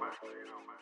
Roma.